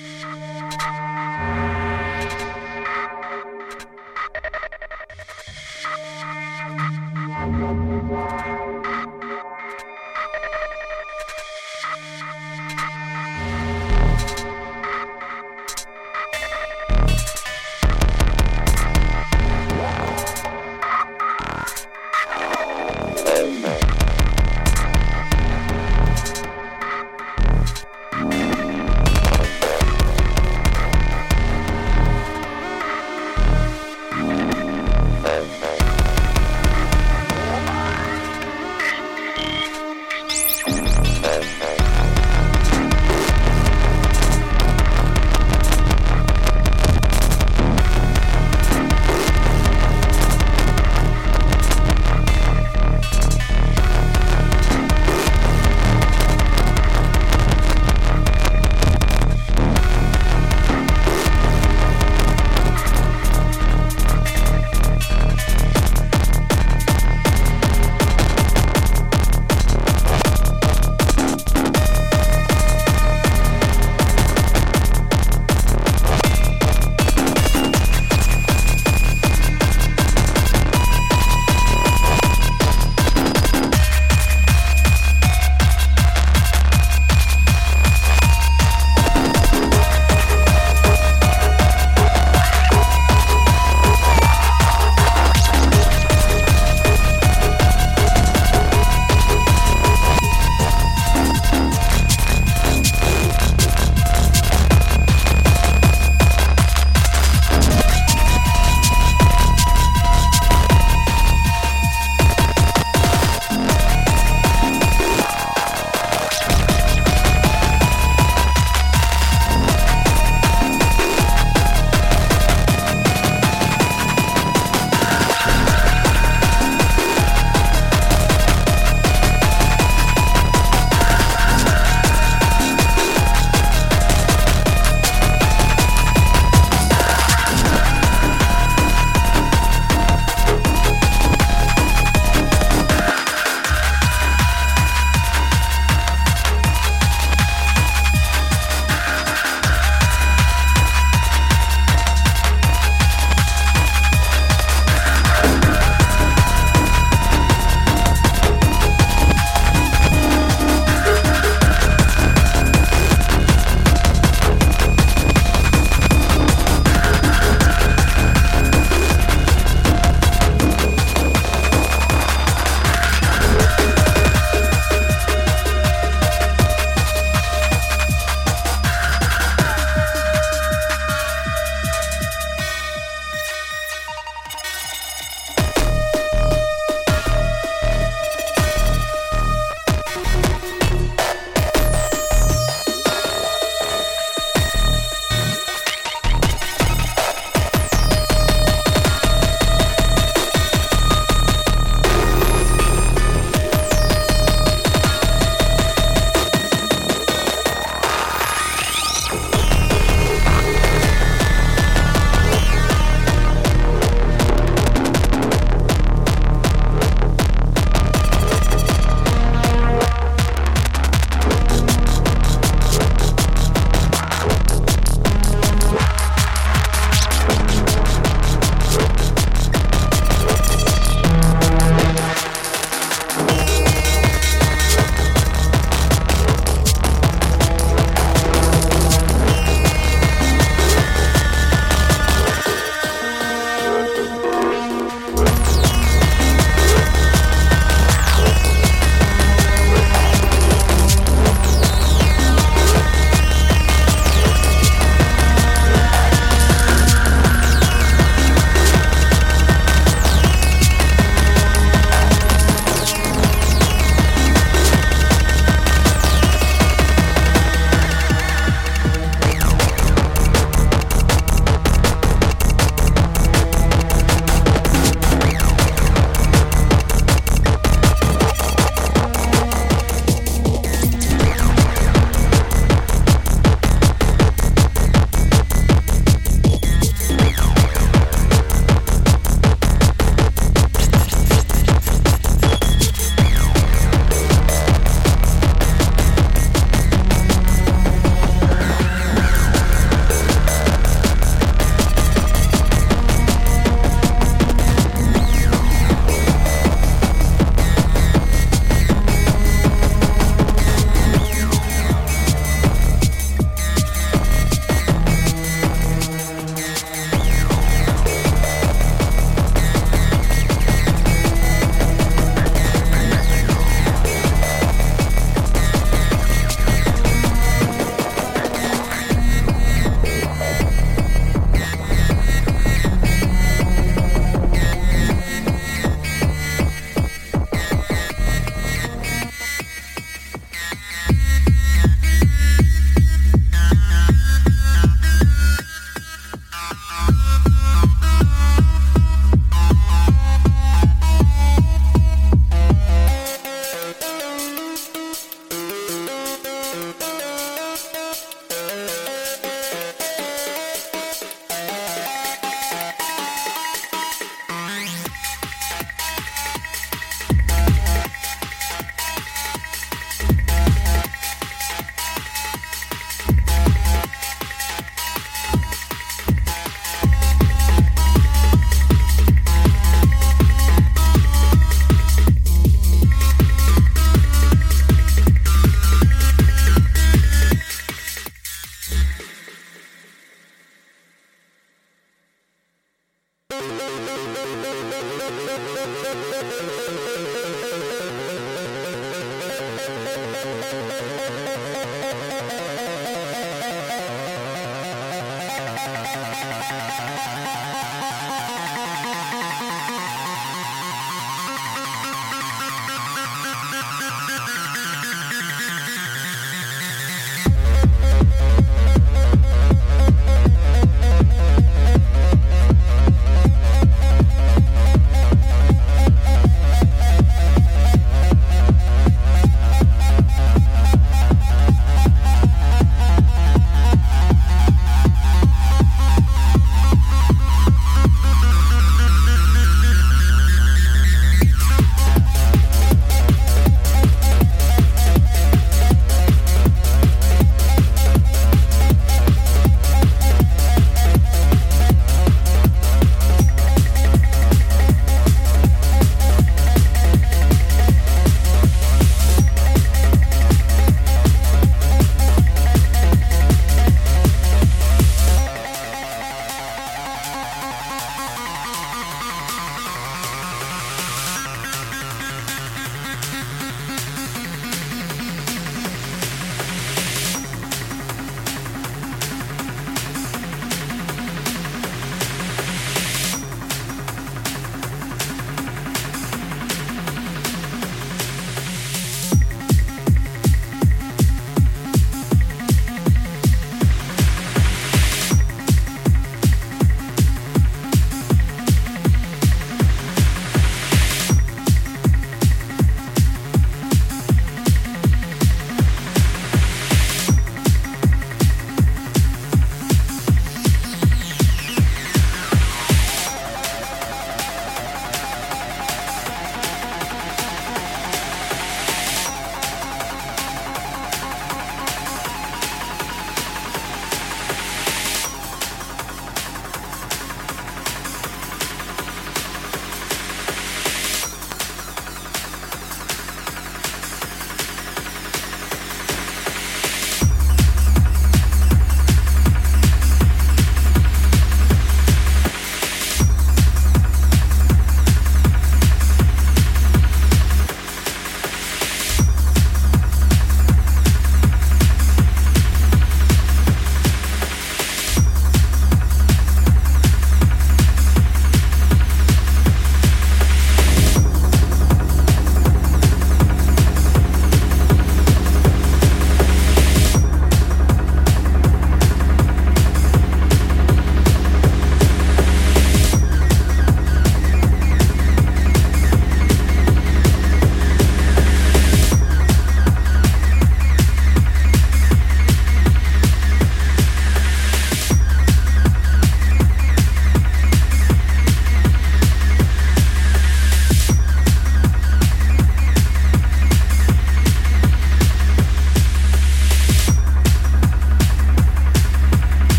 you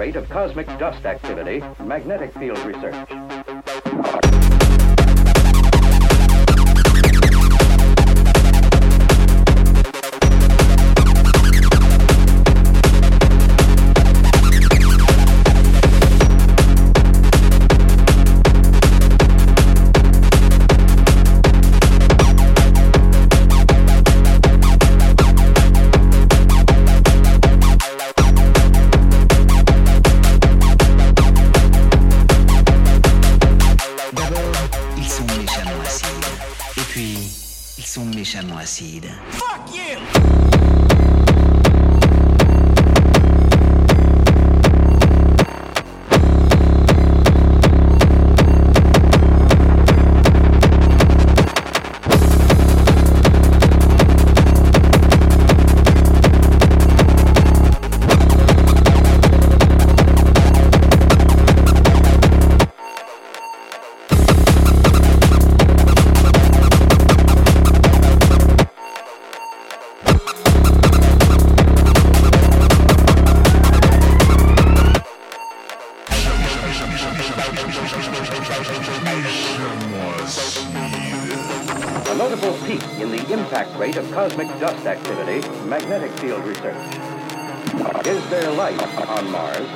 rate of cosmic dust activity, magnetic field research. notable peak in the impact rate of cosmic dust activity, magnetic field research. Is there life on Mars?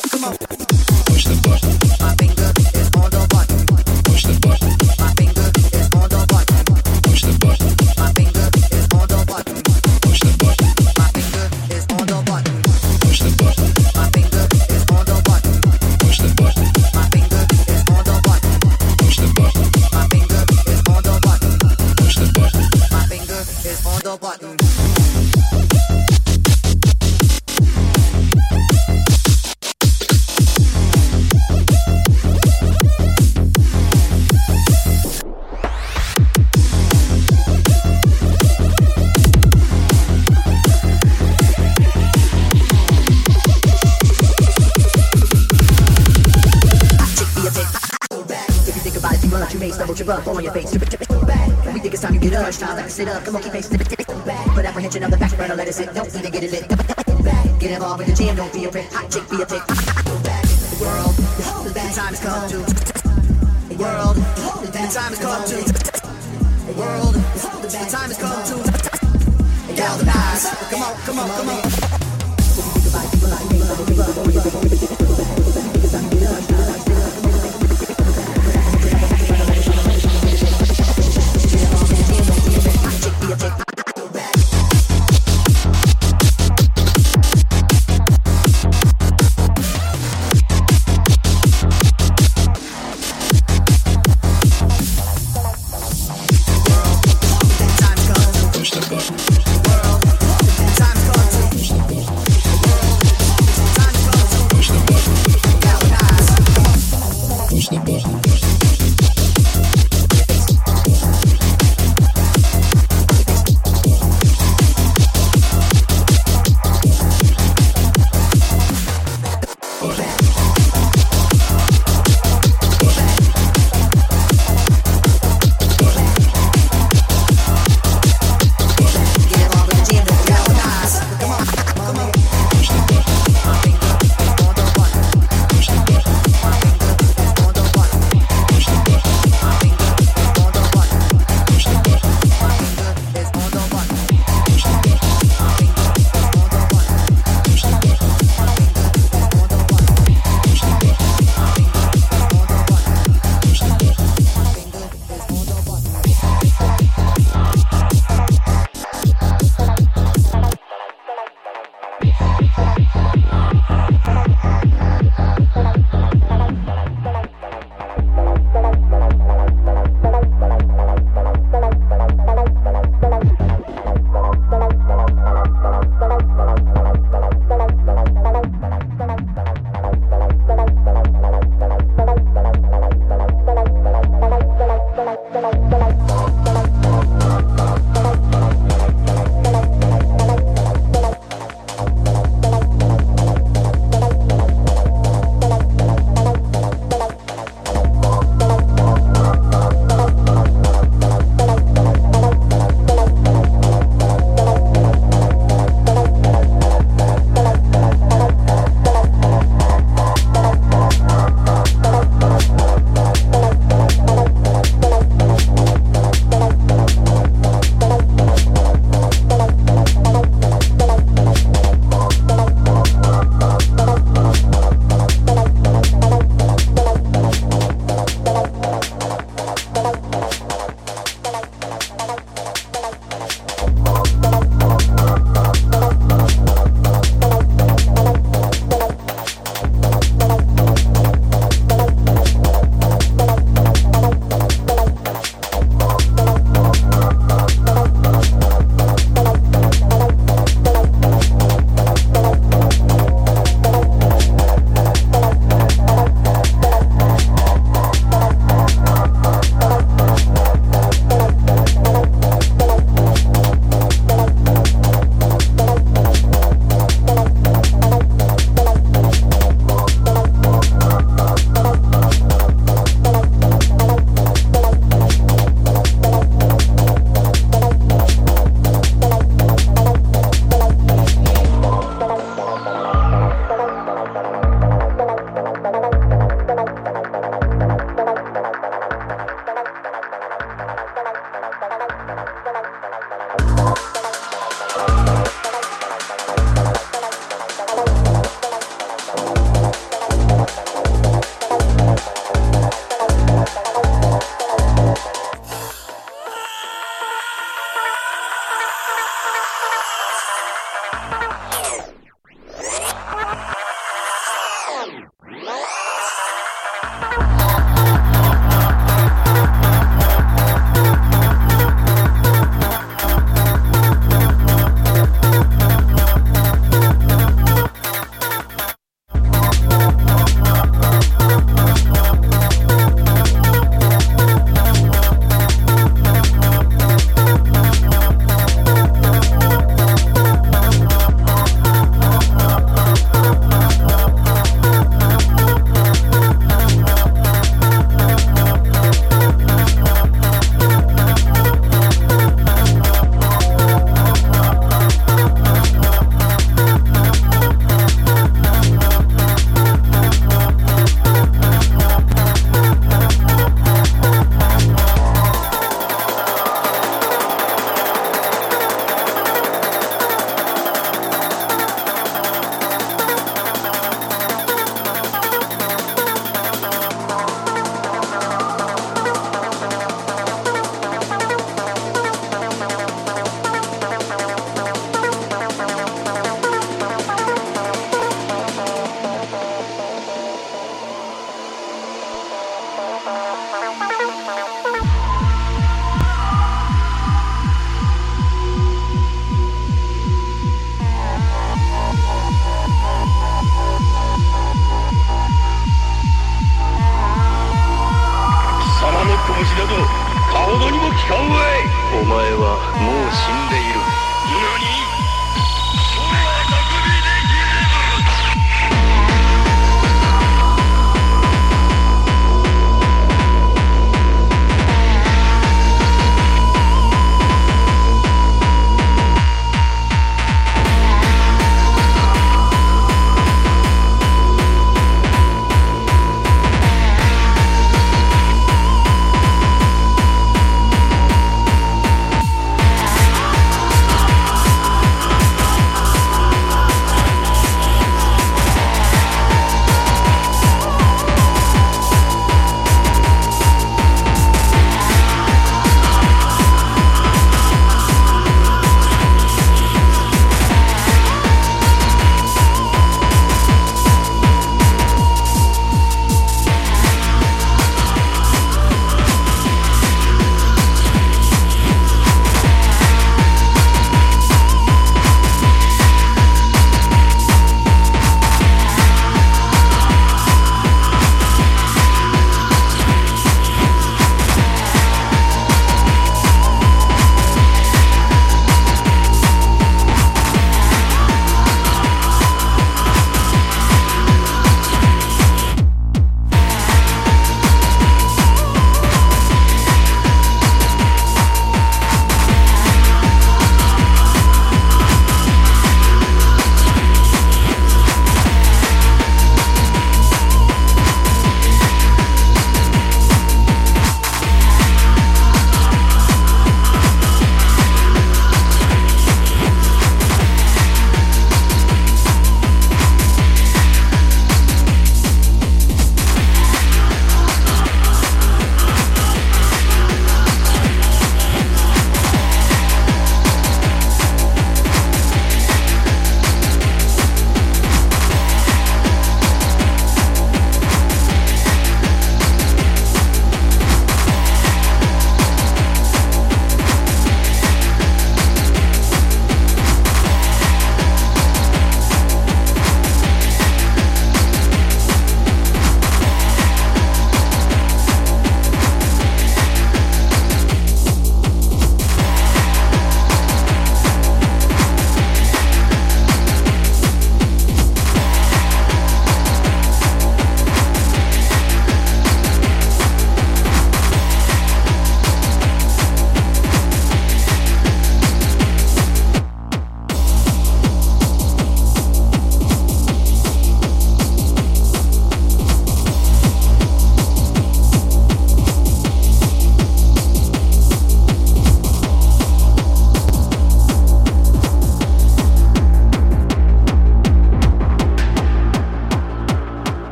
come on. quiero que